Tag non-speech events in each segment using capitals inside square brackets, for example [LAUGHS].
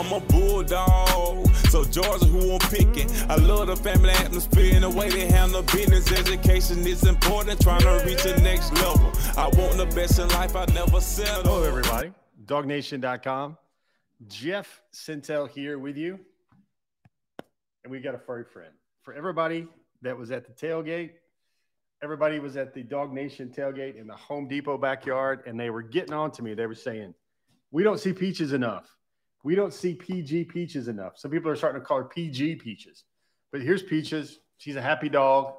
I'm a bulldog. So Georgia, who I'm picking. I love the family atmosphere and the way they handle business. Education is important, trying to reach the next level. I want the best in life, I never settle. Hello, everybody. DawgNation.com. Jeff Sentell here with you. And we got a furry friend. For everybody that was at the tailgate, everybody was at the DawgNation tailgate in the Home Depot backyard, and they were getting on to me. They were saying, We don't see peaches enough. We don't see PG peaches enough. Some people are starting to call her PG peaches. But here's Peaches. She's a happy dog.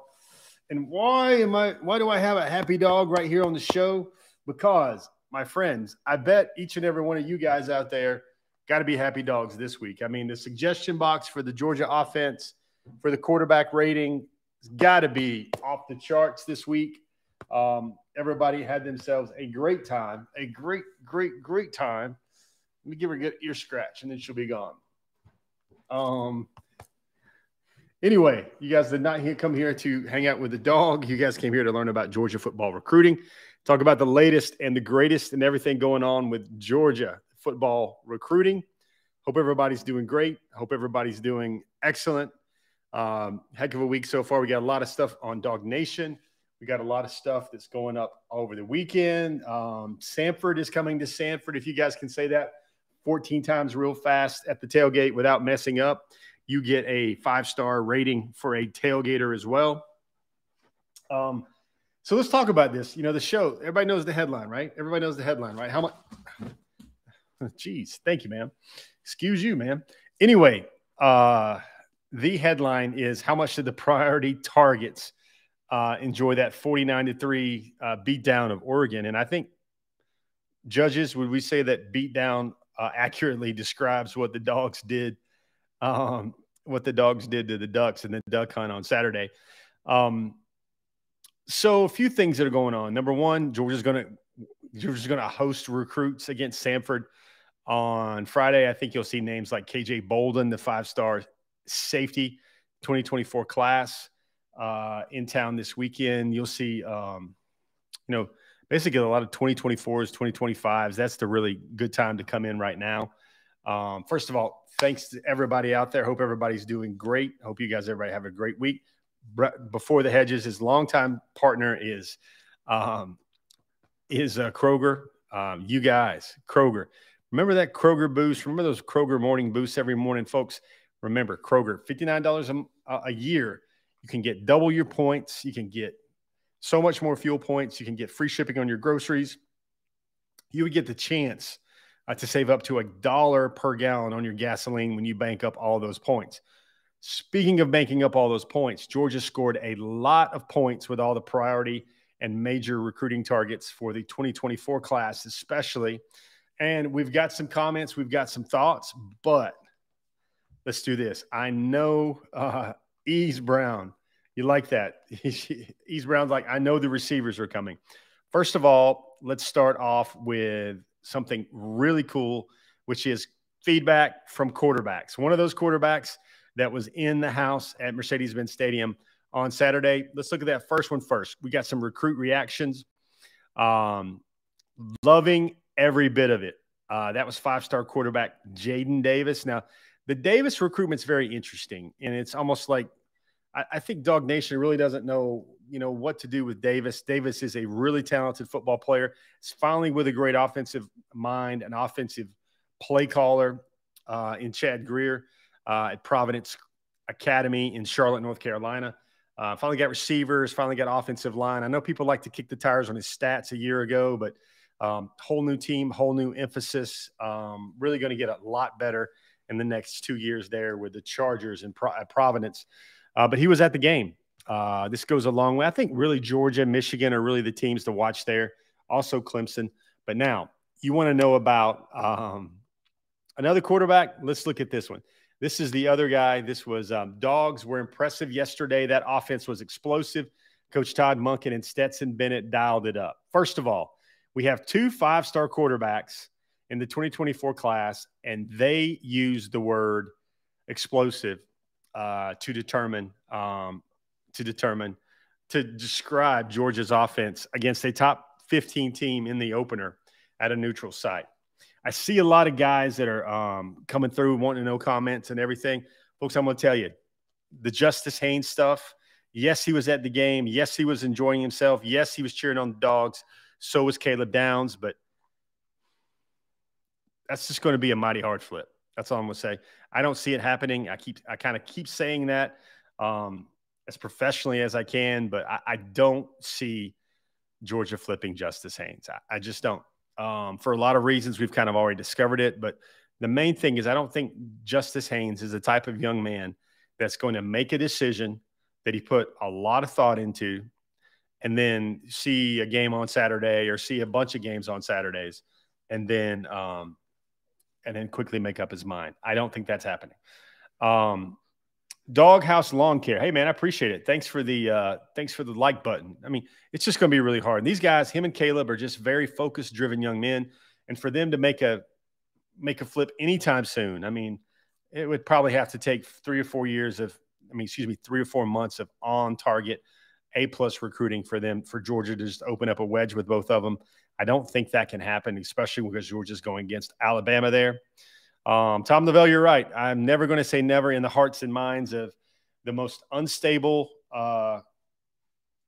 And why am I why do I have a happy dog right here on the show? Because my friends, I bet each and every one of you guys out there got to be happy dogs this week. I mean, the suggestion box for the Georgia offense for the quarterback rating has got to be off the charts this week. Um, everybody had themselves a great time, a great, great, great time. Let me give her a good ear scratch and then she'll be gone. Um, anyway, you guys did not come here to hang out with the dog. You guys came here to learn about Georgia football recruiting, talk about the latest and the greatest and everything going on with Georgia football recruiting. Hope everybody's doing great. Hope everybody's doing excellent. Um, heck of a week so far. We got a lot of stuff on DawgNation. We got a lot of stuff that's going up over the weekend. Um, Samford is coming to Sanford, if you guys can say that 14 times real fast at the tailgate without messing up. You get a five star rating for a tailgater as well. Um, so let's talk about this. You know, the show, everybody knows the headline, right? Everybody knows the headline, right? How much? [SIGHS] Jeez, thank you, man. Excuse you, man. Anyway, uh, the headline is how much did the priority targets uh, enjoy that 49 to 3 uh, beatdown of Oregon? And I think judges, would we say that beatdown uh, [LAUGHS] accurately describes what the dogs did, um, what the dogs did to the Ducks and the duck hunt on Saturday? Um, so a few things that are going on. Number one, Georgia's going to Georgia's going to host recruits against Samford on Friday. I think you'll see names like KJ Bolden, the five star safety 2024 class uh, in town this weekend. You'll see, um, you know, basically a lot of 2024s, 2025s. That's the really good time to come in right now. Um, first of all, thanks to everybody out there. Hope everybody's doing great. Hope you guys, everybody, have a great week. Before the hedges, his longtime partner is um, is uh, Kroger. Um, you guys, Kroger. Remember that Kroger boost? Remember those Kroger morning boosts every morning, folks? Remember, Kroger, $59 a, a year. You can get double your points. You can get so much more fuel points. You can get free shipping on your groceries. You would get the chance uh, to save up to a dollar per gallon on your gasoline when you bank up all those points. Speaking of banking up all those points, Georgia scored a lot of points with all the priority and major recruiting targets for the 2024 class, especially and we've got some comments, we've got some thoughts, but let's do this. I know uh, Ease Brown, you like that. [LAUGHS] Ease Brown's like, I know the receivers are coming. First of all, let's start off with something really cool, which is feedback from quarterbacks. One of those quarterbacks that was in the house at Mercedes Benz Stadium on Saturday. Let's look at that first one first. We got some recruit reactions. Um, loving every bit of it. Uh, that was five star quarterback Jadyn Davis. Now, the Davis recruitment's very interesting, and it's almost like I, I, think DawgNation really doesn't know, you know, what to do with Davis. Davis is a really talented football player. It's finally with a great offensive mind, an offensive play caller uh, in Chad Grier uh, at Providence Academy in Charlotte, North Carolina. Uh, finally got receivers, finally got offensive line. I know people like to kick the tires on his stats a year ago, but um, whole new team, whole new emphasis. Um, really going to get a lot better in the next two years there with the Chargers and Pro- Providence. Uh, but he was at the game. Uh, this goes a long way. I think really Georgia, Michigan are really the teams to watch there. Also Clemson. But now you want to know about um, another quarterback. Let's look at this one. This is the other guy. This was um, dogs were impressive yesterday. That offense was explosive. Coach Todd Monken and Stetson Bennett dialed it up. First of all, we have two five star quarterbacks in the 2024 class, and they use the word explosive uh, to determine um, to determine to describe Georgia's offense against a top 15 team in the opener at a neutral site. I see a lot of guys that are um, coming through wanting to know comments and everything. Folks, I'm going to tell you the Justice Haynes stuff. Yes, he was at the game. Yes, he was enjoying himself. Yes, he was cheering on the dogs. So was Caleb Downs. But that's just going to be a mighty hard flip. That's all I'm going to say. I don't see it happening. I keep, I kind of keep saying that um, as professionally as I can, but I, I don't see Georgia flipping Justice Haynes. I, I just don't. Um, for a lot of reasons, we've kind of already discovered it. But the main thing is, I don't think Justice Haynes is the type of young man that's going to make a decision that he put a lot of thought into and then see a game on Saturday or see a bunch of games on Saturdays and then um, and then quickly make up his mind. I don't think that's happening. Um, Doghouse Lawn Care. Hey man, I appreciate it. Thanks for the uh, thanks for the like button. I mean, it's just going to be really hard. And these guys, him and Caleb, are just very focused, driven young men, and for them to make a make a flip anytime soon, I mean, it would probably have to take three or four years of, I mean, excuse me, three or four months of on target A plus recruiting for them for Georgia to just open up a wedge with both of them. I don't think that can happen, especially because Georgia's going against Alabama there. Um, Tom Lavelle, you're right. I'm never going to say never in the hearts and minds of the most unstable uh,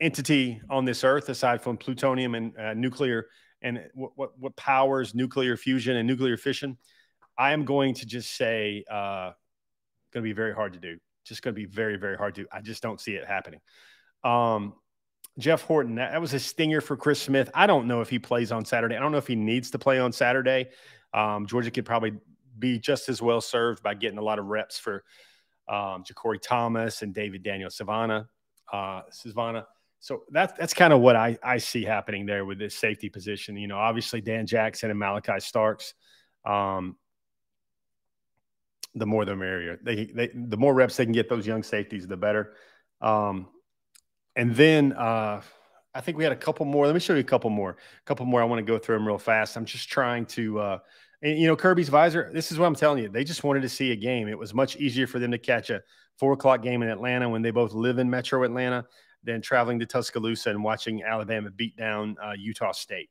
entity on this earth, aside from plutonium and uh, nuclear and what, what, what powers nuclear fusion and nuclear fission. I am going to just say, uh, going to be very hard to do. Just going to be very, very hard to. Do. I just don't see it happening. Um, Jeff Horton, that, that, was a stinger for Chris Smith. I don't know if he plays on Saturday. I don't know if he needs to play on Saturday. Um, Georgia could probably be just as well served by getting a lot of reps for um, JaCorey Thomas and David Daniel-Sisavanh. Uh, Savannah. So that's that's kind of what I, I see happening there with this safety position. You know, obviously Dan Jackson and Malachi Starks. Um, the more the merrier. They, they the more reps they can get those young safeties, the better. Um, and then uh, I think we had a couple more. Let me show you a couple more. A couple more. I want to go through them real fast. I'm just trying to, uh, and, you know, Kirby's visor. This is what I'm telling you. They just wanted to see a game. It was much easier for them to catch a four o'clock game in Atlanta when they both live in Metro Atlanta than traveling to Tuscaloosa and watching Alabama beat down uh, Utah State.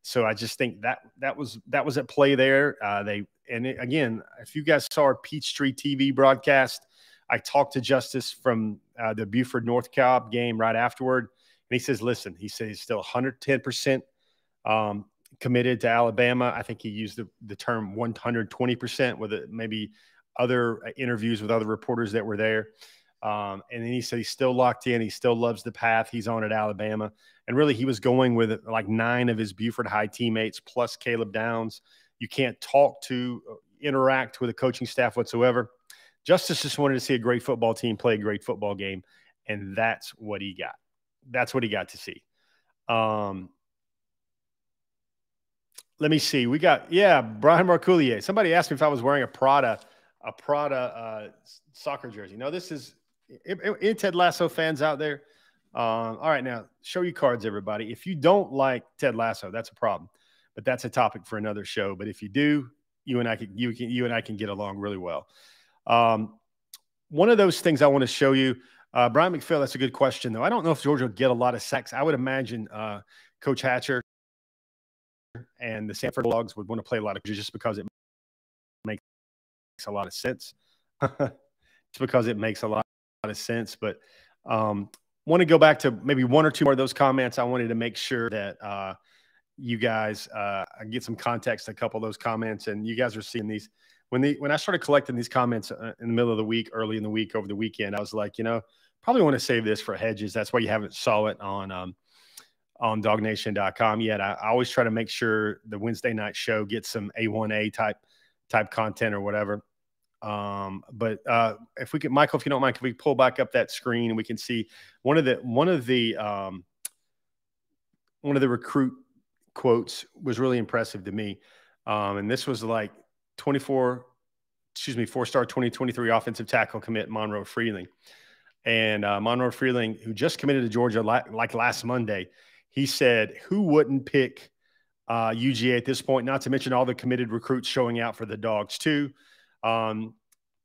So I just think that that was that was at play there. Uh, they and it, again, if you guys saw our Peachtree TV broadcast, I talked to Justice from uh, the Buford North Cobb game right afterward, and he says, "Listen, he says he's still 110 percent um, committed to Alabama. I think he used the, the term 120 percent with it, maybe other uh, interviews with other reporters that were there." Um, and then he said he's still locked in. He still loves the path he's on at Alabama. And really, he was going with like nine of his Buford High teammates plus Caleb Downs. You can't talk to, uh, interact with the coaching staff whatsoever. Justice just wanted to see a great football team play a great football game. And that's what he got. That's what he got to see. Um, let me see. We got, yeah, Brian Marcoulier. Somebody asked me if I was wearing a Prada, a Prada uh, soccer jersey. No, this is any Ted Lasso fans out there. Um, all right, now show you cards, everybody. If you don't like Ted Lasso, that's a problem, but that's a topic for another show. But if you do, you and I can you can you and I can get along really well. Um, one of those things I want to show you, uh, Brian McPhail. That's a good question, though. I don't know if Georgia will get a lot of sex. I would imagine uh, Coach Hatcher and the Samford Logs would want to play a lot of just because it makes a lot of sense. [LAUGHS] just because it makes a lot of sense. But um, want to go back to maybe one or two more of those comments. I wanted to make sure that uh, you guys uh, get some context a couple of those comments, and you guys are seeing these. When the when I started collecting these comments uh, in the middle of the week, early in the week, over the weekend, I was like, you know, probably want to save this for hedges. That's why you haven't saw it on um, on DawgNation.com yet. I, I always try to make sure the Wednesday night show gets some A1A type type content or whatever. Um, but uh, if we could, Michael, if you don't mind, can we pull back up that screen and we can see one of the one of the um, one of the recruit quotes was really impressive to me. Um, and this was like 24, excuse me, four star 2023 offensive tackle commit Monroe Freeling. And uh, Monroe Freeling, who just committed to Georgia like last Monday, he said, Who wouldn't pick uh, UGA at this point? Not to mention all the committed recruits showing out for the dogs, too. Um,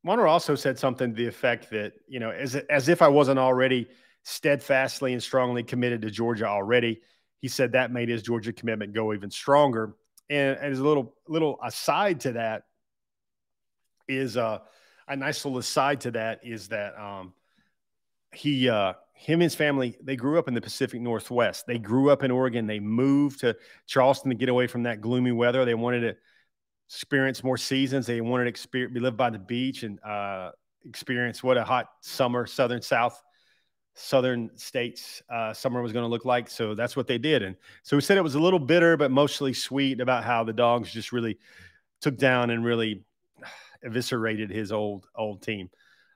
Monroe also said something to the effect that, you know, as, as if I wasn't already steadfastly and strongly committed to Georgia already. He said that made his Georgia commitment go even stronger. and, and as a little little aside to that is uh, a nice little aside to that is that um, he uh, him and his family they grew up in the Pacific Northwest. They grew up in Oregon. They moved to Charleston to get away from that gloomy weather. They wanted to experience more seasons. They wanted to experience, be live by the beach and uh, experience what a hot summer, southern South, southern states uh, summer was going to look like. So that's what they did. And so we said it was a little bitter, but mostly sweet about how the dogs just really took down and really eviscerated his old old team.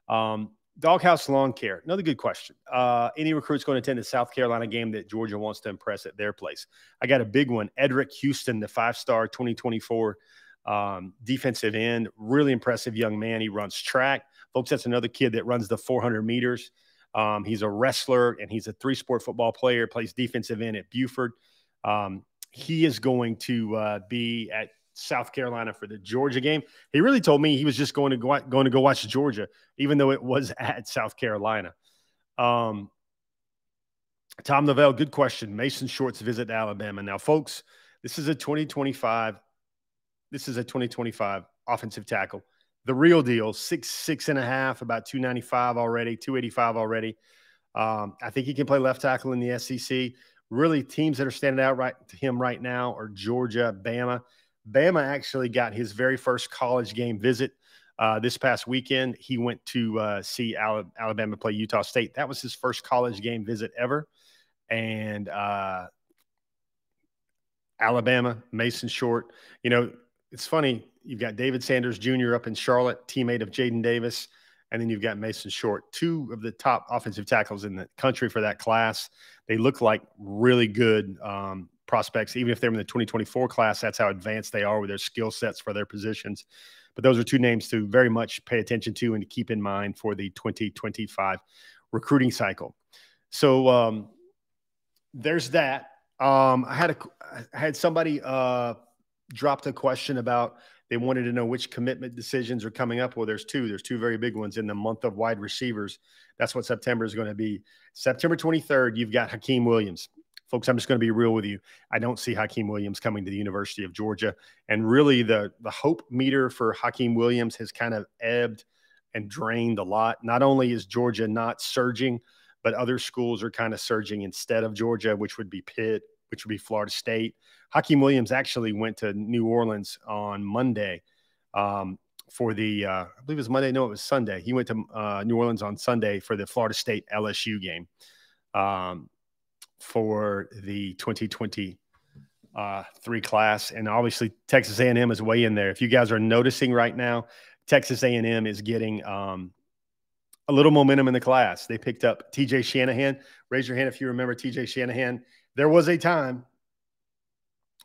Um, Doghouse Lawn Care, another good question. Uh, any recruits going to attend the South Carolina game that Georgia wants to impress at their place? I got a big one. Eddrick Houston, the five star 2024 um, defensive end, really impressive young man. He runs track. Folks, that's another kid that runs the 400 meters. Um, he's a wrestler and he's a three sport football player, plays defensive end at Buford. Um, he is going to uh, be at South Carolina for the Georgia game. He really told me he was just going to go going to go watch Georgia, even though it was [LAUGHS] at South Carolina. Um, Tom Novell, good question. Mason Short's visit Alabama. Now, folks, this is a 2025. This is a 2025 offensive tackle. The real deal, six, six and a half, about 295 already, 285 already. Um, I think he can play left tackle in the SEC. Really, teams that are standing out right to him right now are Georgia, Bama. Bama actually got his very first college game visit uh, this past weekend. He went to uh, see Alabama play Utah State. That was his first college game visit ever. And uh, Alabama, Mason Short. You know, it's funny. You've got David Sanders Jr. up in Charlotte, teammate of Jadyn Davis. And then you've got Mason Short, two of the top offensive tackles in the country for that class. They look like really good um, prospects, even if they're in the 2024 class. That's how advanced they are with their skill sets for their positions. But those are two names to very much pay attention to and to keep in mind for the 2025 recruiting cycle. So um, there's that. Um, I had a I had somebody uh, dropped a question about they wanted to know which commitment decisions are coming up. Well, there's two. There's two very big ones in the month of wide receivers. That's what September is going to be. September 23rd, you've got Hykeem Williams folks, I'm just going to be real with you. I don't see Hykeem Williams coming to the University of Georgia. And really, the, the hope meter for Hykeem Williams has kind of ebbed and drained a lot. Not only is Georgia not surging, but other schools are kind of surging instead of Georgia, which would be Pitt, which would be Florida State. Hykeem Williams actually went to New Orleans on Monday um, for the, uh, I believe it was Monday. No, it was Sunday. He went to uh, New Orleans on Sunday for the Florida State LSU game. Um, for the 2020 uh, three class, and obviously Texas A&M is way in there. If you guys are noticing right now, Texas A&M is getting um, a little momentum in the class. They picked up TJ Shanahan. Raise your hand if you remember TJ Shanahan. There was a time,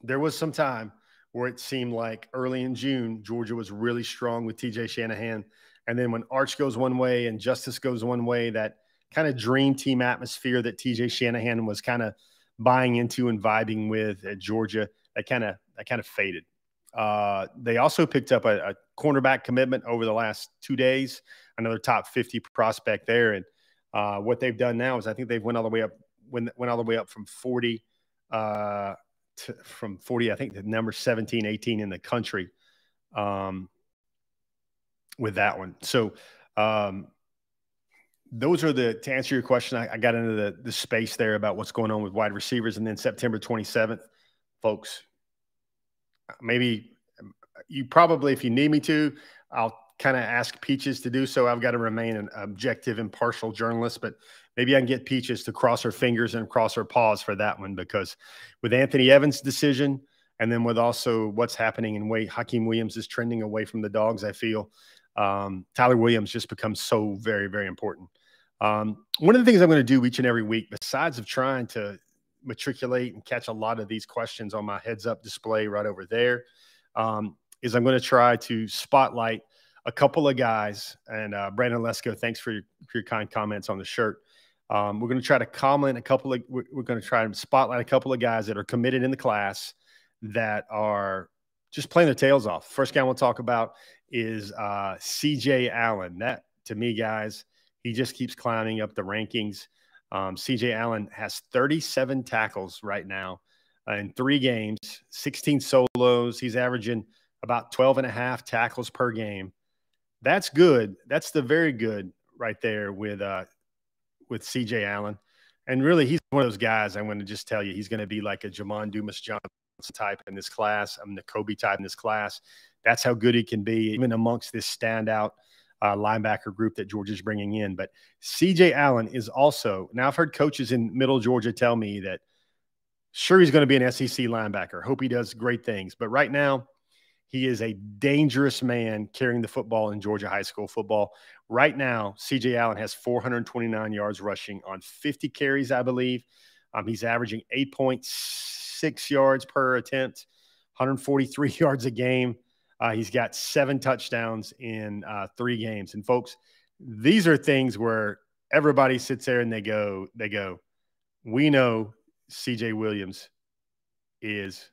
there was some time where it seemed like early in June, Georgia was really strong with TJ Shanahan. And then when Arch goes one way and Justice goes one way, that kind of dream team atmosphere that TJ Shanahan was kind of buying into and vibing with at Georgia. That kind of that kind of faded. Uh, they also picked up a, a, cornerback commitment over the last two days, another top 50 prospect there. And uh, what they've done now is I think they've went all the way up, went, went all the way up from 40 uh, to, from 40, I think the number 17, 18 in the country um, with that one. So um, those are the to answer your question. I, I, got into the the space there about what's going on with wide receivers, and then September 27th, folks. Maybe you probably, if you need me to, I'll kind of ask Peaches to do so. I've got to remain an objective, impartial journalist, but maybe I can get Peaches to cross her fingers and cross her paws for that one because with Anthony Evans' decision, and then with also what's happening in way Hykeem Williams is trending away from the dogs, I feel um, Tyler Williams just becomes so very, very important. Um, one of the things I'm going to do each and every week, besides of trying to matriculate and catch a lot of these questions on my heads up display right over there, um, is I'm going to try to spotlight a couple of guys. And uh, Brandon Lesko, thanks for your, for your kind comments on the shirt. Um, we're going to try to comment a couple of, we're, going to try to spotlight a couple of guys that are committed in the class that are just playing their tails off. First guy I we'll talk about is uh, CJ Allen. That to me, guys, he just keeps climbing up the rankings. Um, CJ Allen has 37 tackles right now in three games, 16 solos. He's averaging about 12 and a half tackles per game. That's good. That's the very good right there with uh, with CJ Allen. And really, he's one of those guys. I'm going to just tell you, he's going to be like a Jamon Dumas Johnson type in this class. I'm the Kobe type in this class. That's how good he can be, even amongst this standout uh, linebacker group that Georgia's bringing in. But CJ Allen is also now. I've heard coaches in Middle Georgia tell me that sure he's going to be an SEC linebacker. Hope he does great things. But right now, he is a dangerous man carrying the football in Georgia high school football. Right now, CJ Allen has 429 yards rushing on 50 carries, I believe. Um, he's averaging 8.6 yards per attempt, 143 [LAUGHS] yards a game. Uh, he's got seven touchdowns in uh, three games. And folks, these are things where everybody sits there and they go, they go, we know CJ Williams is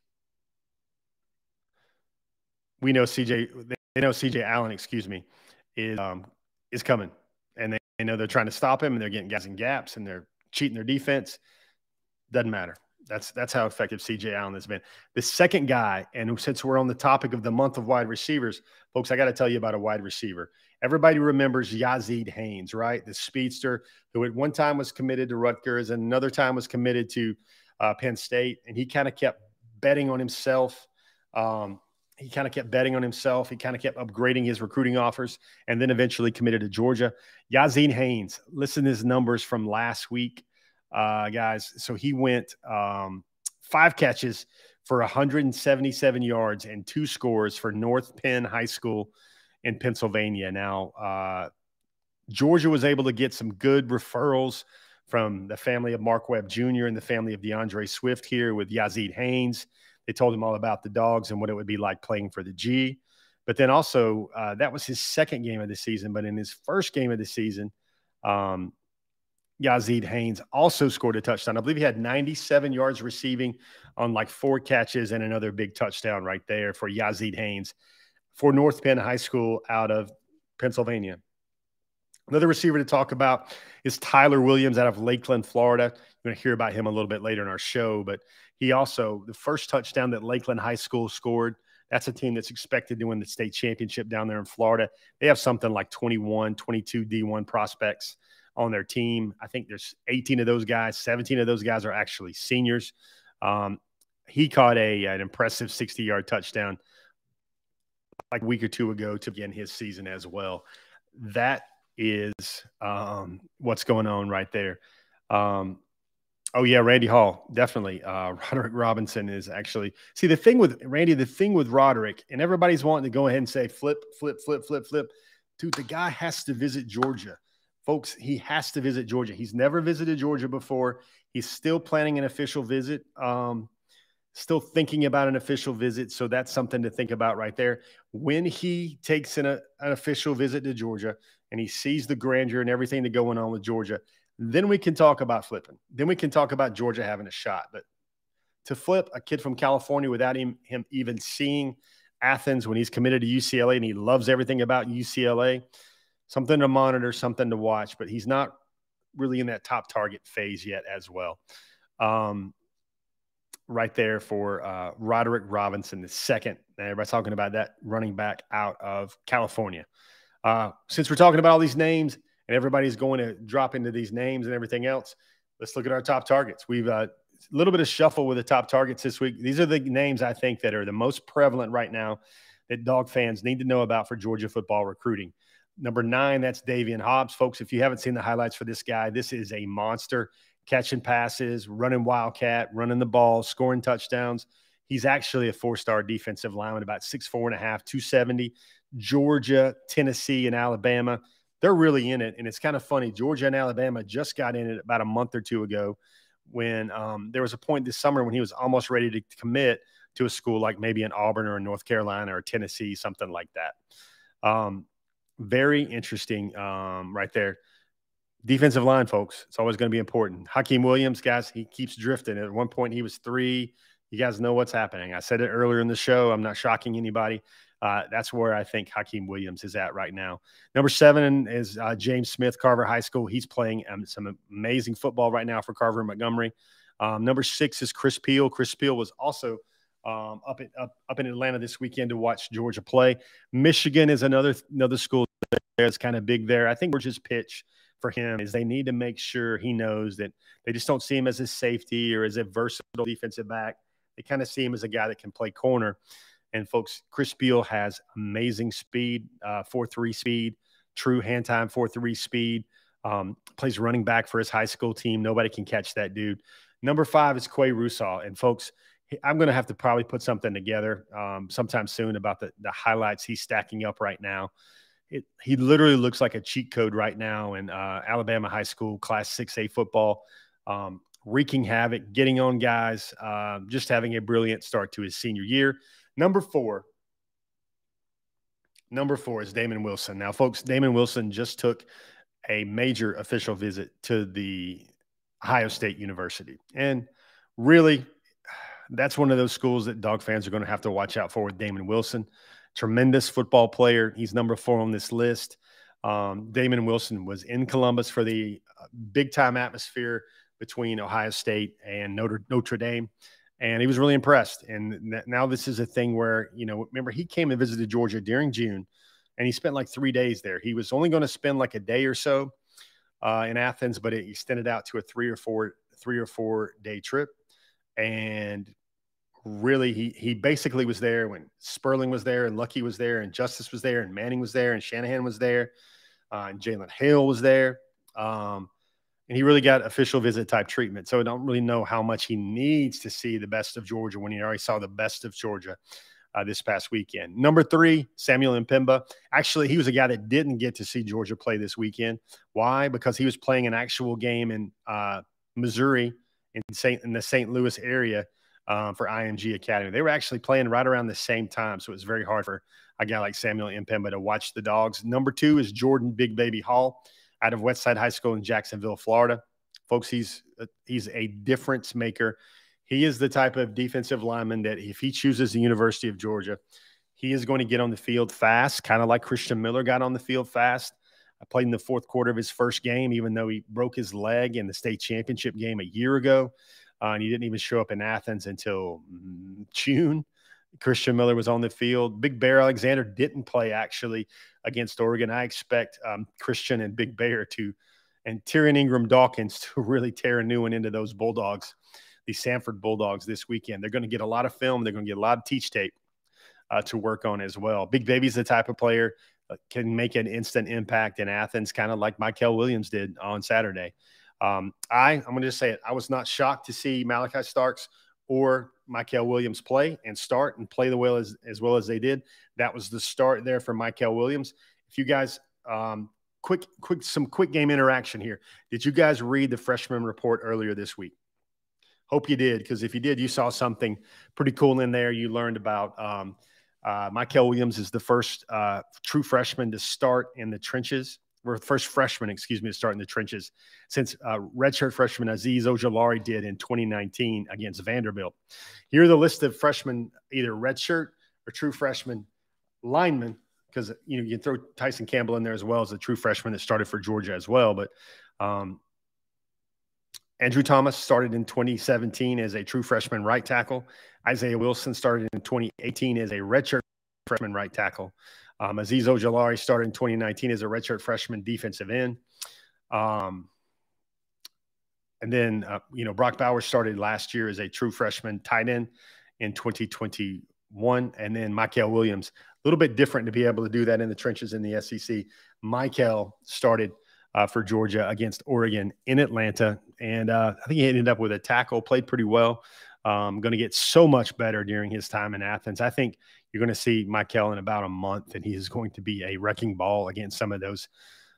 we know CJ they know CJ Allen, excuse me, is um, is coming. And they, they know they're trying to stop him and they're getting guys in gaps and they're cheating their defense. Doesn't matter. That's that's how effective CJ Allen has been. The second guy, and since we're on the topic of the month of wide receivers, folks, I got to tell you about a wide receiver. Everybody remembers Yazeed Haynes, right? The speedster who at one time was committed to Rutgers and another time was committed to uh, Penn State, and he kind of kept betting on himself. Um, he kind of kept betting on himself. He kind of kept upgrading his recruiting offers, and then eventually committed to Georgia. Yazeed Haynes, listen to his numbers from last week uh, guys. So he went um, five catches for 177 yards and two scores for North Penn High School in Pennsylvania. Now, uh, Georgia was able to get some good referrals from the family of Mark Webb Jr. and the family of D'Andre Swift here with Yazeed Haynes. They told him all about the dogs and what it would be like playing for the G. But then also, uh, that was his second game of the season. But in his first game of the season, um, Yazeed Haynes also scored a touchdown. I believe he had 97 yards receiving on like four catches and another big touchdown right there for Yazeed Haynes for North Penn High School out of Pennsylvania. Another receiver to talk about is Tyler Williams out of Lakeland, Florida. You're going to hear about him a little bit later in our show, but he also, the first touchdown that Lakeland High School scored, that's a team that's expected to win the state championship down there in Florida. They have something like 21, 22 D1 prospects on their team. I think there's 18 of those guys, 17 of those guys are actually seniors. Um, he caught a an impressive 60 yard touchdown like a week or two ago to begin his season as well. That is um, what's going on right there. Um, oh yeah, Randy Hall, definitely. Uh, [LAUGHS] Roderick Robinson is actually see the thing with Randy. The thing with Roderick, and everybody's wanting to go ahead and say flip, flip, flip, flip, flip. Dude, the guy has to visit Georgia folks, he has to visit Georgia. He's never visited Georgia before. He's still planning an official visit. Um, still thinking about an official visit. So that's something to think about right there. When he takes an, a, an official visit to Georgia and he sees the grandeur and everything that's going on with Georgia, then we can talk about flipping. Then we can talk about Georgia having a shot. But to flip a kid from California without him, him even seeing Athens when he's committed to UCLA and he loves everything about UCLA – something to monitor, something to watch, but he's not really in that top target phase yet as well. Um, right there for uh, Roderick Robinson, the second. Everybody's talking about that running back out of California. Uh, since we're talking about all these names and everybody's going to drop into these names and everything else, let's look at our top targets. We've uh, a little bit of shuffle with the top targets this week. These are the names I think that are the most prevalent right now that dog fans need to know about for Georgia football recruiting. Number nine, that's Davian Hobbs. Folks, if you haven't seen the highlights for this guy, this is a monster catching passes, running wildcat, running the ball, scoring touchdowns. He's actually a four star defensive lineman, about six, four and a half, 270. Georgia, Tennessee, and Alabama, they're really in it. And it's kind of funny. Georgia and Alabama just got in it about a month or two ago when um, there was a point this summer when he was almost ready to commit to a school like maybe an Auburn or a North Carolina or Tennessee, something like that. Um, very interesting um, right there. Defensive line, folks, it's always going to be important. Hykeem Williams, guys, he keeps drifting. At one point, he was three. You guys know what's happening. I said it earlier in the show. I'm not shocking anybody. Uh, that's where I think Hykeem Williams is at right now. Number seven is uh, James Smith, Carver High School. He's playing um, some amazing football right now for Carver Montgomery. Um, number six is Chris Peel. Chris Peel was also um, up, in, up, up in Atlanta this weekend to watch Georgia play. Michigan is another another school that's kind of big there. I think Georgia's pitch for him is they need to make sure he knows that they just don't see him as a safety or as a versatile defensive back. They kind of see him as a guy that can play corner. And folks, Chris Beal has amazing speed, uh, four three speed, true hand time four three speed. Um, plays running back for his high school team. Nobody can catch that dude. Number five is Qua Russaw. And folks, I'm going to have to probably put something together um, sometime soon about the, the highlights he's stacking up right now. It, he literally looks like a cheat code right now in uh, Alabama high school class 6A football, um, wreaking havoc, getting on guys, uh, just having a brilliant start to his senior year. Number four, number four is Damon Wilson. Now, folks, Damon Wilson just took a major official visit to the Ohio State University. And really, that's one of those schools that dog fans are going to have to watch out for with Damon Wilson. Tremendous football player. He's number four on this list. Um, Damon Wilson was in Columbus for the uh, big time atmosphere between Ohio State and Notre, Notre Dame. And he was really impressed. And now this is a thing where, you know, remember he came and visited Georgia during June and he spent like three days there. He was only going to spend like a day or so uh, in Athens, but it extended out to a three or four, three or four day trip. And really he he basically was there when Sperling was there and Lucky was there and Justice was there and Manning was there and Shanahan was there uh, and Jalen Hale was there. Um, and he really got official visit type treatment. So I don't really know how much he needs to see the best of Georgia when he already saw the best of Georgia uh, this past weekend. Number three, Samuel M'Pemba. Actually, he was a guy that didn't get to see Georgia play this weekend. Why? Because he was playing an actual game in uh, Missouri in St. in the St. Louis area um, for IMG Academy. They were actually playing right around the same time, so it was very hard for a guy like Samuel M'Pemba to watch the dogs. Number two is Jordan Big Baby Hall out of Westside High School in Jacksonville, Florida. Folks, he's uh, he's a difference maker. He is the type of defensive lineman that if he chooses the University of Georgia, he is going to get on the field fast, kind of like Christian Miller got on the field fast. I played in the fourth quarter of his first game, even though he broke his leg in the state championship game a year ago uh, and he didn't even show up in Athens until mm, June. Christian Miller was on the field. Big Bear Alexander didn't play actually against Oregon. I expect um, Christian and Big Bear to, and Tyrion Ingram Dawkins [LAUGHS] to really tear a new one into those Bulldogs, the Samford Bulldogs this weekend. They're going to get a lot of film. They're going to get a lot of teach tape uh, to work on as well. Big Baby's the type of player can make an instant impact in Athens, kind of like Mykel Williams did on Saturday. Um, I, I'm going to just say it. I was not shocked to see Malachi Starks or Mykel Williams play and start and play the well as, as well as they did. That was the start there for Mykel Williams. If you guys, um, quick, quick, some quick game interaction here. Did you guys read the freshman report earlier this week? Hope you did, because if you did, you saw something pretty cool in there. You learned about um, uh, Mykel Williams is the first uh, true freshman to start in the trenches or first freshman, excuse me, to start in the trenches since uh, redshirt freshman Azeez Ojulari did in 2019 against Vanderbilt. Here are the list of freshmen, either redshirt or true freshman linemen, because you know you can throw Tyson Campbell in there as well as a true freshman that started for Georgia as well. But um, Andrew Thomas started in 2017 as a true freshman right tackle. Isaiah Wilson started in 2018 as a redshirt freshman right tackle. Um, Azeez Ojulari started in 2019 as a redshirt freshman defensive end. Um, and then, uh, you know, Brock Bowers started last year as a true freshman tight end in 2021. And then Mykel Williams, a little bit different to be able to do that in the trenches in the SEC. Mykel started uh, for Georgia against Oregon in Atlanta. And uh, I think he ended up with a tackle, played pretty well. Um, going to get so much better during his time in Athens. I think you're going to see Mykel in about a month, and he is going to be a wrecking ball against some of those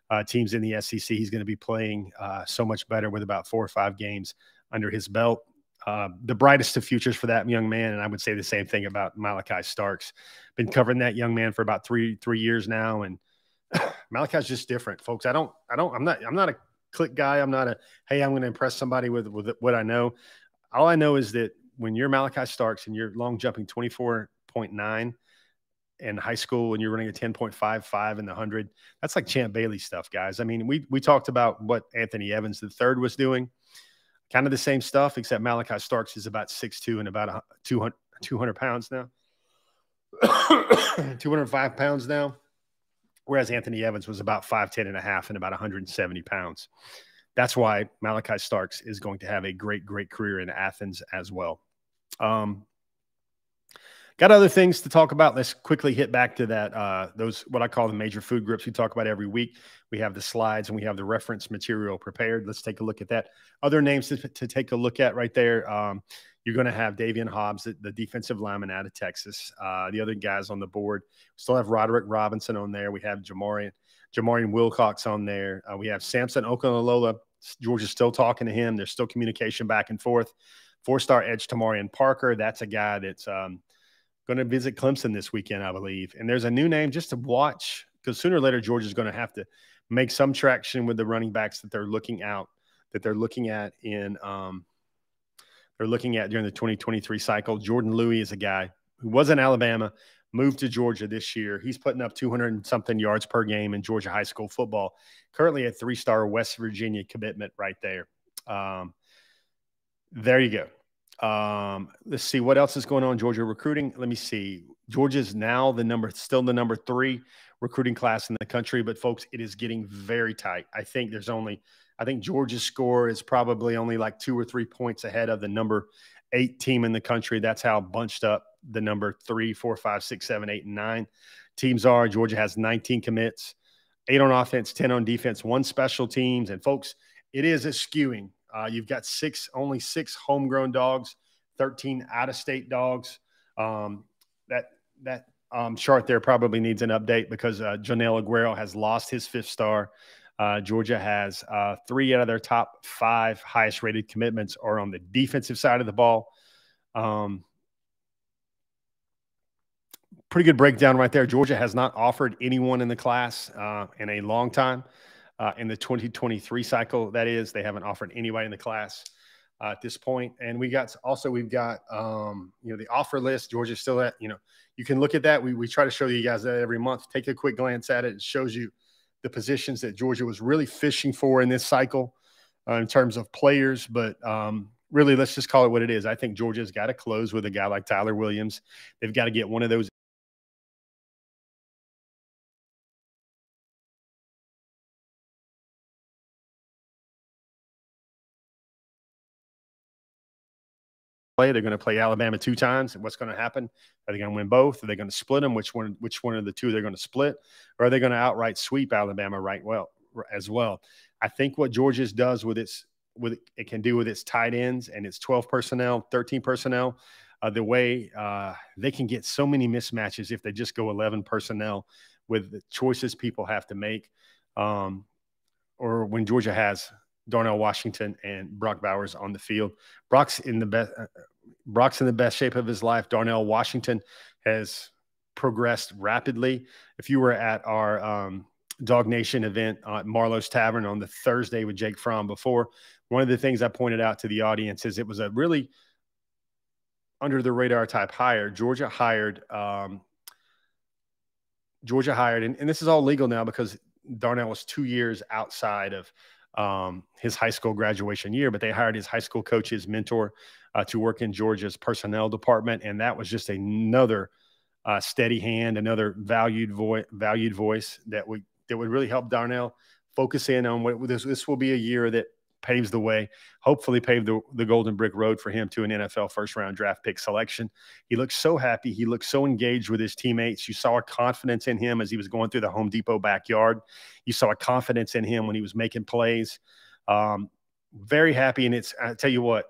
uh, teams in the SEC. He's going to be playing uh, so much better with about four or five games under his belt. Uh, the brightest of futures for that young man, and I would say the same thing about Malachi Starks. Been covering that young man for about three three years now, and [CLEARS THROAT] Malachi's just different, folks. I don't, I don't, I'm not, I'm not a click guy. I'm not a hey, I'm going to impress somebody with with what I know. All I know is that when you're Malachi Starks and you're long jumping 24 10.9 in high school when you're running a 10.55 in the 100 that's like champ bailey stuff guys i mean we we talked about what anthony evans the third was doing kind of the same stuff, except Malachi Starks is about 6'2 and about 200, 200 pounds now. [COUGHS] 205 pounds now, whereas Anthony Evans was about 5'10 and a half and about 170 pounds. That's why Malachi Starks is going to have a great, great career in Athens as well. Um, got other things to talk about. Let's quickly hit back to that. Uh, those what I call the major food groups we talk about every week. We have the slides and we have the reference material prepared. Let's take a look at that. Other names to, to take a look at right there. Um, you're going to have Davian Hobbs, the, the, defensive lineman out of Texas. Uh, the other guys on the board we still have Roderick Robinson on there. We have Jamarian, Jamarian Wilcox on there. Uh, we have Samson Okunlola. Georgia's still talking to him. There's still communication back and forth. Four star edge Tamarian Parker. That's a guy that's um, going to visit Clemson this weekend, I believe. And there's a new name just to watch because sooner or later Georgia's going to have to make some traction with the running backs that they're looking out that they're looking at in um, they're looking at during the 2023 cycle. Jordan Louis is a guy who was in Alabama, moved to Georgia this year. He's putting up 200 something yards per game in Georgia high school football. Currently a three star West Virginia commitment right there. Um, there you go. Um, let's see what else is going on. Georgia recruiting. Let me see. Georgia's now the number, still the number three recruiting class in the country, but folks, it is getting very tight. I think there's only, I think Georgia's score is probably only like two or three points ahead of the number eight team in the country. That's how bunched up the number three, four, five, six, seven, eight, and nine teams are. Georgia has 19 commits, eight on offense, 10 on defense, one special teams. And folks, it is a skewing uh, you've got six, only six homegrown dogs, 13 out of state dogs. Um, that, that um, chart there probably needs an update because uh, Joenel Aguero has lost his fifth star. Uh, Georgia has uh, three out of their top five highest rated commitments are on the defensive side of the ball. Um, pretty good breakdown right there. Georgia has not offered anyone in the class uh, in a long time uh, in the 2023 cycle. That is, they haven't offered anybody in the class uh, at this point. And we got also we've got um, you know the offer list. Georgia's still at you know you can look at that. We we try to show you guys that every month. Take a quick glance at it. It shows you the positions that Georgia was really fishing for in this cycle uh, in terms of players, but. Um, really, let's just call it what it is. I think Georgia's got to close with a guy like Tyler Williams. They've got to get one of those play. They're going to play Alabama two times. And what's going to happen? Are they going to win both? Are they going to split them? Which one? Which one of the two they're going to split? Or are they going to outright sweep Alabama right well as well? I think what Georgia's does with its with it can do with its tight ends and its 12 personnel, 13 personnel, uh, the way uh, they can get so many mismatches if they just go 11 personnel with the choices people have to make. Um, or when Georgia has Darnell Washington and Brock Bowers on the field. Brock's in the best. Uh, Brock's in the best shape of his life. Darnell Washington has progressed rapidly. If you were at our um, Nation event at Marlowe's Tavern on the Thursday with Jake Fromm before, one of the things I pointed out to the audience is it was a really under the radar type hire. Georgia hired. Um, Georgia hired, and, and this is all legal now because Darnell was two years outside of um, his high school graduation year, but they hired his high school coach, his mentor, uh, to work in Georgia's personnel department, and that was just another uh, steady hand, another valued voice, valued voice that would that would really help Darnell focus in on what this. This will be a year that paves the way, hopefully pave the, the golden brick road for him to an NFL first round draft pick selection. He looked so happy. He looked so engaged with his teammates. You saw a confidence in him as he was going through the Home Depot backyard. You saw a confidence in him when he was making plays. Um, very happy. And it's, I tell you what,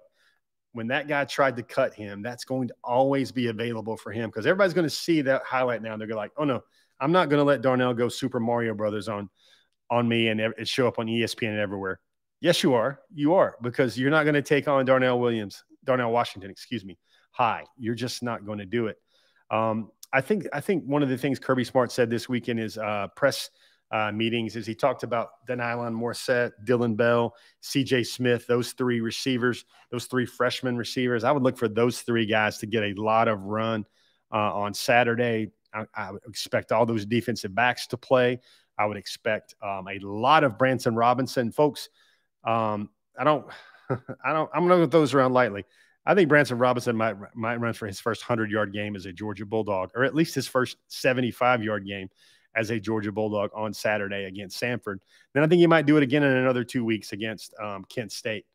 when that guy tried to cut him, that's going to always be available for him because everybody's going to see that highlight now. They're going to like, oh no, I'm not going to let Darnell go Super Mario Brothers on on me and it show up on ESPN and everywhere. Yes, you are. You are because you're not going to take on Darnell Williams, Darnell Washington, excuse me. High. You're just not going to do it. Um, I think. I think one of the things Kirby Smart said this week in his uh, press uh, meetings is he talked about De'Nylon Morrissette, Dillon Bell, C.J. Smith, those three receivers, those three freshman receivers. I would look for those three guys to get a lot of run uh, on Saturday. I, I expect all those defensive backs to play. I would expect um, a lot of Branson Robinson folks. Um, I don't [LAUGHS] I don't. I'm going to throw those around lightly. I think Branson Robinson might might run for his first hundred yard game as a Georgia Bulldog, or at least his first 75 yard game as a Georgia Bulldog on Saturday against Samford. Then I think he might do it again in another two weeks against um, Kent State.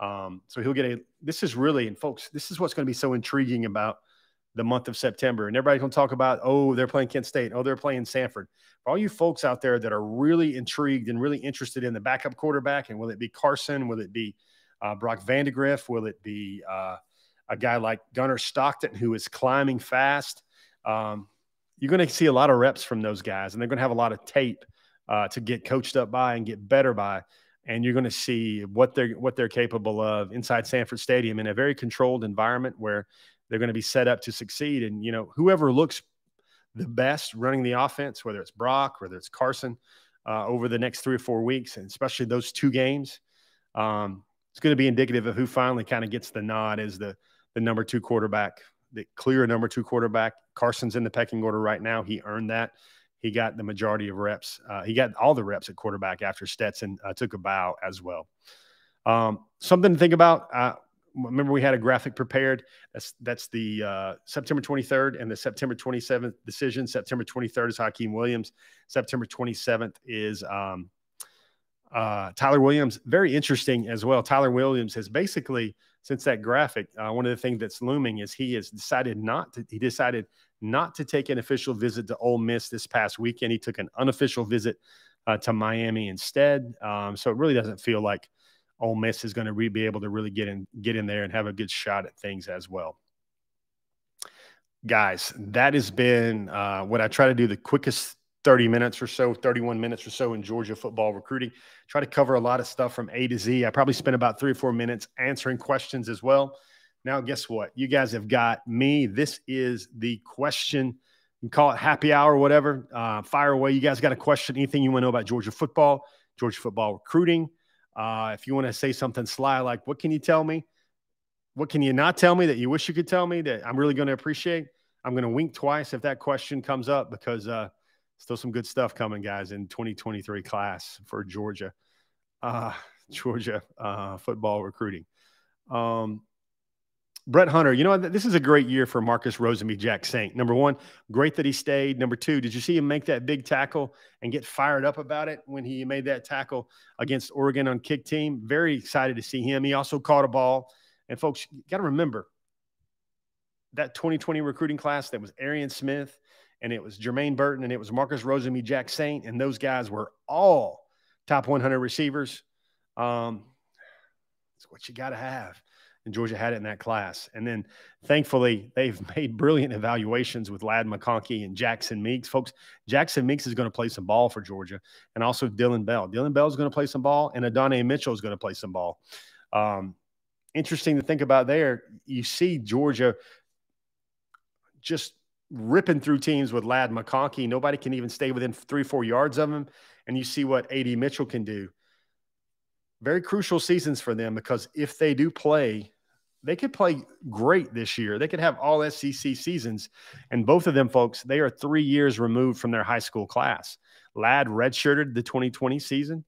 Um, so he'll get a. This is really, and folks, this is what's going to be so intriguing about the month of September. And everybody's going to talk about, oh, they're playing Kent State. Oh, they're playing Samford. For all you folks out there that are really intrigued and really interested in the backup quarterback, and will it be Carson? Will it be uh, Brock Vandagriff? Will it be uh, a guy like Gunnar Stockton who is climbing fast? Um, you're going to see a lot of reps from those guys, and they're going to have a lot of tape uh, to get coached up by and get better by. And you're going to see what they're what they're capable of inside Sanford Stadium in a very controlled environment where they're going to be set up to succeed. And you know, whoever looks the best running the offense, whether it's Brock, whether it's Carson, uh, over the next three or four weeks, and especially those two games, um, it's going to be indicative of who finally kind of gets the nod as the the number two quarterback, the clear number two quarterback. Carson's in the pecking order right now. He earned that. He got the majority of reps. Uh, he got all the reps at quarterback after Stetson uh, took a bow as well. Um, something to think about. Remember, we had a graphic prepared. That's that's the uh, September 23rd and the September 27th decision. September 23rd is Hykeem Williams. September 27th is um, uh, Tyler Williams, very interesting as well. Tyler Williams has basically, since that graphic, uh, one of the things that's looming is he has decided not to, he decided not to take an official visit to Ole Miss this past weekend. He took an unofficial visit uh, to Miami instead. Um, so it really doesn't feel like Ole Miss is going to re- be able to really get in, get in there and have a good shot at things as well. Guys, that has been uh, what I try to do the quickest 30 minutes or so, 31 minutes or so in Georgia football recruiting. Try to cover a lot of stuff from A to Z. I probably spent about three or four minutes answering questions as well. Now, guess what? You guys have got me. This is the question. You call it happy hour, whatever. Uh, fire away. You guys got a question, anything you want to know about Georgia football, Georgia football recruiting. Uh, if you want to say something sly, like, what can you tell me? What can you not tell me that you wish you could tell me that I'm really going to appreciate? I'm going to wink twice if that question comes up because uh, still some good stuff coming, guys, in 2023 class for Georgia, uh, [LAUGHS] Georgia uh, football recruiting. Um, Brett Hunter, you know, this is a great year for Marcus Rosemy-Jacksaint. Number one, great that he stayed. Number two, did you see him make that big tackle and get fired up about it when he made that tackle against Oregon on kick team? Very excited to see him. He also caught a ball. And folks, got to remember that 2020 recruiting class that was Arian Smith, and it was Jermaine Burton and it was Marcus Rosemy-Jacksaint. and those guys were all top 100 receivers. Um, it's what you got to have. And Georgia had it in that class. And then thankfully, they've [LAUGHS] made brilliant evaluations with Ladd McConkey and Jackson Meeks. Folks, Jackson Meeks is going to play some ball for Georgia, and also Dillon Bell. Dillon Bell is going to play some ball, and Adonai Mitchell is going to play some ball. Um, interesting to think about there. You see Georgia just ripping through teams with Ladd McConkey. Nobody can even stay within three, four yards of him. And you see what AD Mitchell can do. Very crucial seasons for them because if they do play, they could play great this year. They could have all SEC seasons. And both of them, folks, they are three years removed from their high school class. Ladd redshirted the 2020 season.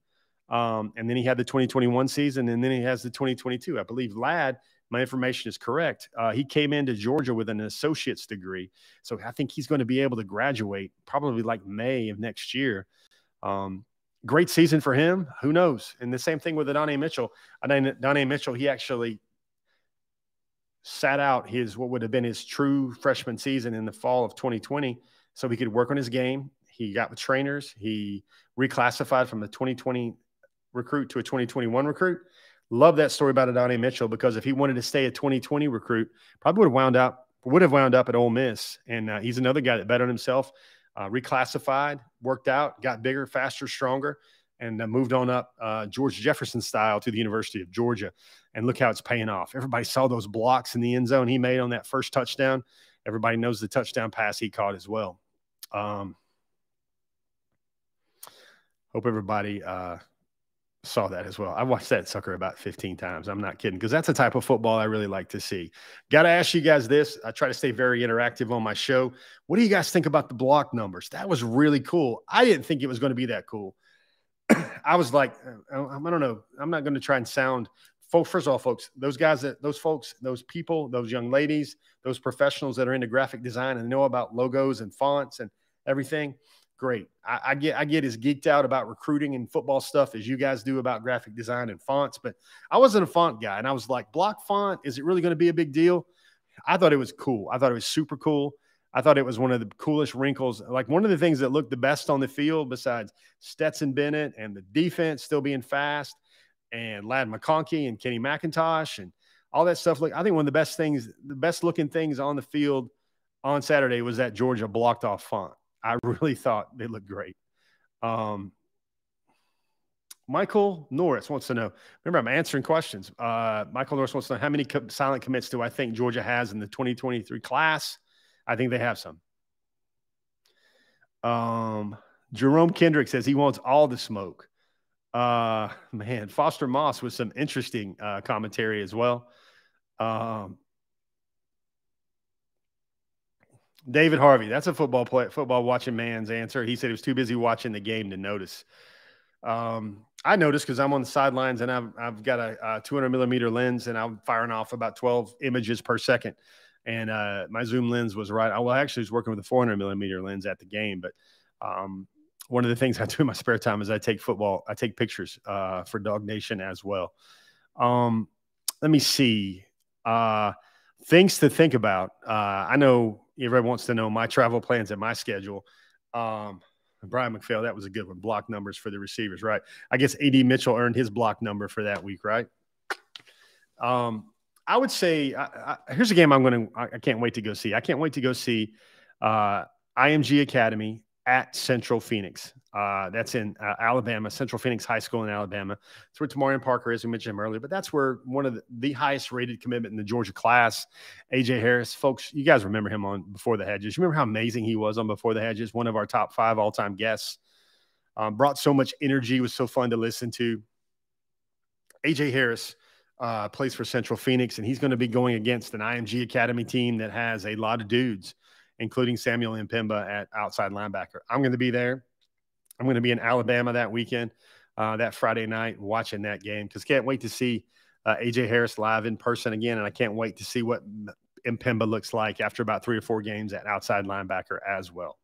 Um, and then he had the 2021 season, and then he has the 2022. I believe Ladd my information is correct. Uh, he came into Georgia with an associate's degree. So I think he's going to be able to graduate probably like May of next year. Um, great season for him. Who knows? And the same thing with Adonai Mitchell. Adonai Mitchell, he actually sat out his what would have been his true freshman season in the fall of 2020 so he could work on his game. He got with trainers. He reclassified from a 2020 recruit to a 2021 recruit. Love that story about Adonai Mitchell because if he wanted to stay a 2020 recruit, probably would have wound up would have wound up at Ole Miss. And uh, he's another guy that bet on himself, uh, reclassified, worked out, got bigger, faster, stronger, and uh, moved on up uh, George Jefferson style to the University of Georgia. And look how it's paying off. Everybody saw those blocks in the end zone he made on that first touchdown. Everybody knows the touchdown pass he caught as well. Um, hope everybody uh, saw that as well. I watched that sucker about 15 times. I'm not kidding because that's the type of football I really like to see. Got to ask you guys this. I try to stay very interactive on my show. What do you guys think about the block numbers? That was really cool. I didn't think it was going to be that cool. [CLEARS THROAT] I was like, uh, I don't know. I'm not going to try and sound folks, first of all, folks, those guys that those folks, those people, those young ladies, those professionals that are into graphic design and know about logos and fonts and everything, great. I, I, get I get as geeked out about recruiting and football stuff as you guys do about graphic design and fonts, but I wasn't a font guy, and I was like, block font, is it really going to be a big deal? I thought it was cool. I thought it was super cool. I thought it was one of the coolest wrinkles. Like one of the things that looked the best on the field, besides Stetson Bennett and the defense still being fast, and Ladd McConkey and Kenny McIntosh and all that stuff. Look, I think one of the best things, the best looking things on the field on Saturday was that Georgia blocked off font. I [LAUGHS] really thought they looked great. Um, Michael Norris wants to know. Remember, I'm answering questions. Uh, Michael Norris wants to know how many co- silent commits do I think Georgia has in the 2023 class? I think they have some. Um, Jerome Kendrick says he wants all the smoke. Uh, [LAUGHS] man, Foster Moss with some interesting uh, commentary as well. Um, David Harvey, that's a football play, football watching man's answer. He said he was too busy watching the game to notice. Um, I noticed because I'm on the sidelines and I've, I've got a, a 200 millimeter lens and I'm firing off about 12 images per second. And uh, my zoom lens was right. I well, actually was working with a 400 millimeter lens at the game, but um, one of the things I do in my spare time is I take football, I take pictures uh, for Nation as well. Um, let me see. Uh, things to think about. Uh, I know everyone wants to know my travel plans and my schedule. Um, Brian McPhail, that was a good one. Block numbers for the receivers, right? I guess AD Mitchell earned his block number for that week, right? Um, I would say I, I, here's a game I'm going to. I can't wait to go see. I can't wait to go see uh, IMG Academy at Central Phenix. Uh, that's in uh, Alabama, Central Phenix High School in Alabama. That's where Tamarian Parker is. We mentioned him earlier, but that's where one of the, the, highest rated commitment in the Georgia class, AJ Harris. Folks, you guys remember him on Before the Hedges. You remember how amazing he was on Before the Hedges, one of our top five all time guests. Um, brought so much energy, was so fun to listen to. AJ Harris uh, plays for Central Phenix, and he's going to be going against an IMG Academy team that has a lot of dudes including Samuel M'Pemba at outside linebacker. I'm going to be there. I'm going to be in Alabama that weekend, uh, that Friday night, watching that game because can't wait to see uh, AJ Harris live in person again, and I can't wait to see what M'Pemba looks like after about three or four games at outside linebacker as well.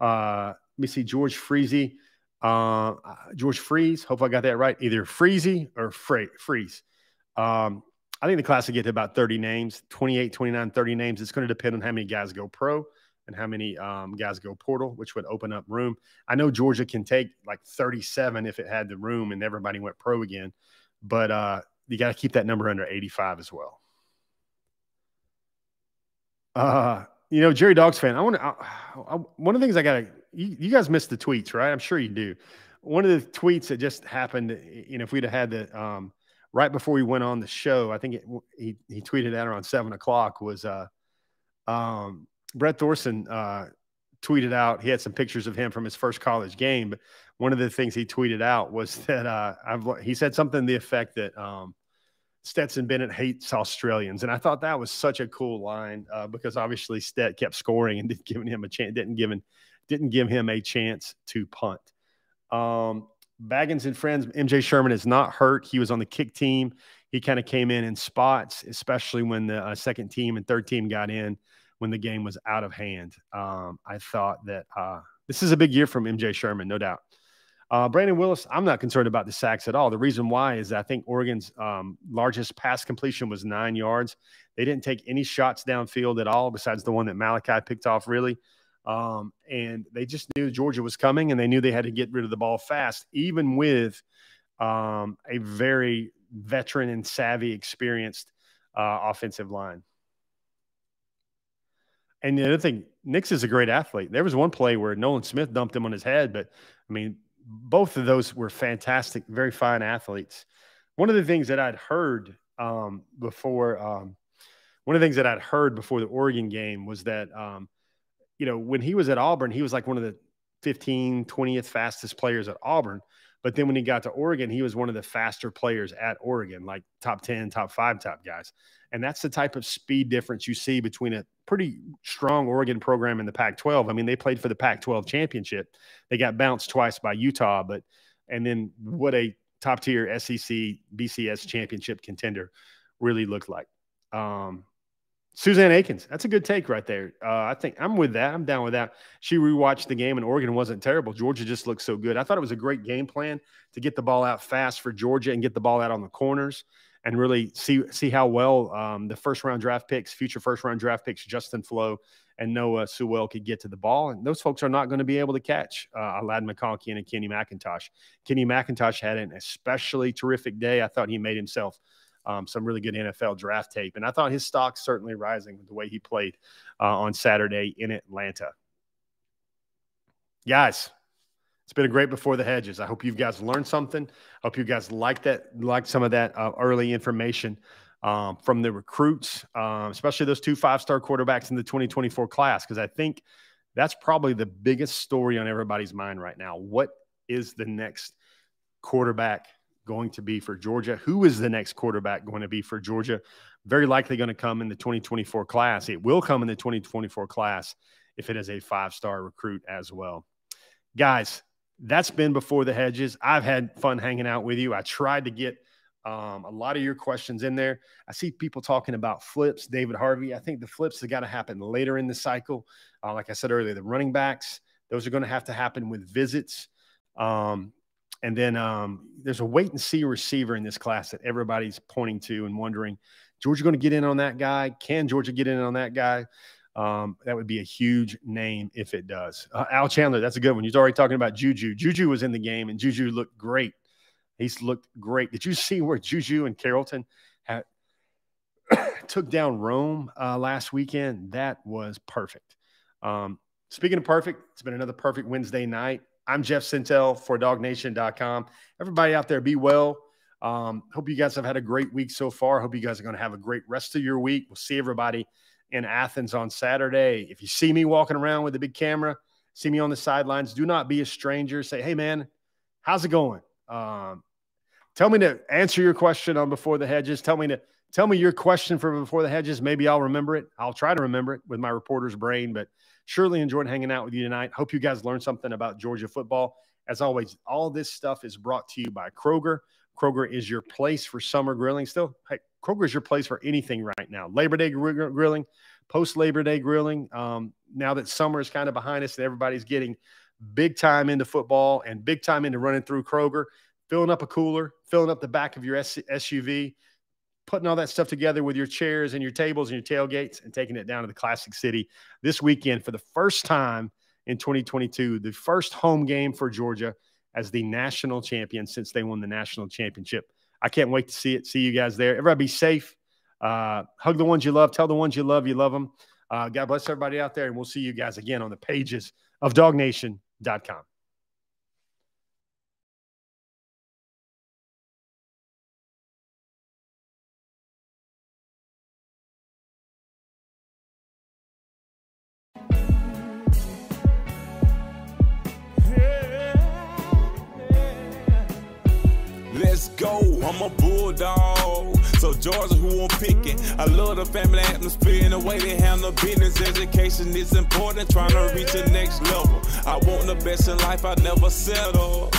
Uh, let me see George Freezy. Uh, George Freeze. Hope I got that right. Either Freezy or Free, Freeze. Um, I think the class will get to about 30 names, 28, 29, 30 names. It's going to depend on how many guys go pro and how many um, guys go portal, which would open up room. I know Georgia can take like 37 if it had the room and everybody went pro again, but uh, you got to keep that number under 85 as well. Uh, you know, Jerry Dogs fan, I want to, one of the things I got to, you, you, guys missed the tweets, right? I'm sure you do. One of the tweets that just happened, you know, if we'd have had the, um, right before we went on the show, I think it, he he tweeted at around seven o'clock was uh, um, Brett Thorson uh, tweeted out. He had some pictures of him from his first college game, but one of the things he tweeted out was [LAUGHS] that uh, I've he said something to the effect that um, Stetson Bennett hates Australians, and I thought that was such a cool line uh, because obviously Stet kept scoring and didn't give him a chance, didn't give him, didn't give him a chance to punt. Um, Baggins and friends, MJ Sherman is not hurt. He was on the kick team. He kind of came in in spots, especially when the uh, second team and third team got in when the game was out of hand. Um, I thought that uh, this is a big year from MJ Sherman, no doubt. Uh, Brandon Willis, I'm not concerned about the sacks at all. The reason why is I think Oregon's um, largest pass completion was nine yards. They didn't take any shots downfield at all, besides the one that Malaki picked off, really. Um, and they just knew Georgia was coming and they knew they had to get rid of the ball fast, even with um, a very veteran and savvy, experienced uh, offensive line. And the other thing, Nix is a great athlete. There was one play where Nolan Smith dumped him on his head, but I mean, both of those were fantastic, very fine athletes. One of the things that I'd heard um, before, um, one of the things that I'd heard before the Oregon game was that um, you know, when he was at Auburn, he was like one of the 15, 20th fastest players at Auburn. But then when he got to Oregon, he was one of the faster players at Oregon, like top 10, top five, top guys. And that's the type of speed difference you see between a pretty strong Oregon program in the Pac 12. I mean, they played for the Pac 12 championship. They got bounced twice by Utah, but, and then what a top tier SEC BCS championship contender really looked like. Um, Suzanne Akins, that's a good take right there. Uh, I think I'm with that. I'm down with that. She rewatched the game and Oregon wasn't terrible. Georgia just looked so good. I thought it was a great game plan to get the ball out fast for Georgia and get the ball out on the corners and really see see how well um, the first round draft picks, future first round draft picks, Justin Flowe and Noah Sewell could get to the ball. And those folks are not going to be able to catch uh, Aladdin McConkey and Kenny McIntosh. Kenny McIntosh had an especially terrific day. I thought he made himself – um, some really good NFL draft tape. And I thought his stock certainly rising with the way he played uh, on Saturday in Atlanta. Guys, it's been a great before the hedges. I hope you guys learned something. I hope you guys like that, like some of that uh, early information um, from the recruits, um, especially those two five-star quarterbacks in the 2024 class, because I think that's probably the biggest story on everybody's mind right now. What is the next quarterback going to be for Georgia? Who is the next quarterback going to be for Georgia? Very likely going to come in the 2024 class. It will come in the 2024 class if it is a five star recruit as well. Guys, that's been before the hedges. I've had fun hanging out with you. I tried to get um, a lot of your questions in there. I see people talking about flips, David Harvey. I think the flips have got to happen later in the cycle. Uh, like I said earlier, the running backs, those are going to have to happen with visits. Um, and then um, there's a wait and see receiver in this class that everybody's pointing to and wondering, Georgia going to get in on that guy? Can Georgia get in on that guy? Um, that would be a huge name if it does. Uh, Al Chandler, that's a good one. He's already talking about Juju. Juju was in the game and Juju looked great. He's looked great. Did you see where Juju and Carrollton had [COUGHS] took down Rome uh, last weekend? That was perfect. Um, speaking of perfect, it's been another perfect Wednesday night. I'm Jeff Sentell for DawgNation.com. Everybody out there, be well. Um, hope you guys have had a great week so far. Hope you guys are going to have a great rest of your week. We'll see everybody in Athens on Saturday. If you see me walking around with a big camera, see me on the sidelines, do not be a stranger. Say, hey, man, how's it going? Um, tell me to answer your question on Before the Hedges. Tell me to tell me your question for Before the Hedges. Maybe I'll remember it. I'll try to remember it with my reporter's brain, but – Surely enjoyed hanging out with you tonight. Hope you guys learned something about Georgia football. As always, all this stuff is brought to you by Kroger. Kroger is your place for summer grilling. Still, hey, Kroger is your place for anything right now. Labor Day gr- grilling, post Labor Day grilling. Um, now that summer is kind of behind us and everybody's getting big time into football and big time into running through Kroger, filling up a cooler, filling up the back of your S- SUV, putting all that stuff together with your chairs and your tables and your tailgates and taking it down to the Classic City this weekend for the first time in 2022, the first home game for Georgia as the national champion since they won the national championship. I can't wait to see it. See you guys there. Everybody be safe. Uh, hug the ones you love. Tell the ones you love you love them. Uh, God bless everybody out there. And we'll see you guys again on the pages of dawgnation.com. go, I'm a bulldog. So Georgia, who I'm picking. I love the family atmosphere and the way they handle business. Education is important, trying to reach the next level. I want the best in life, I never settle.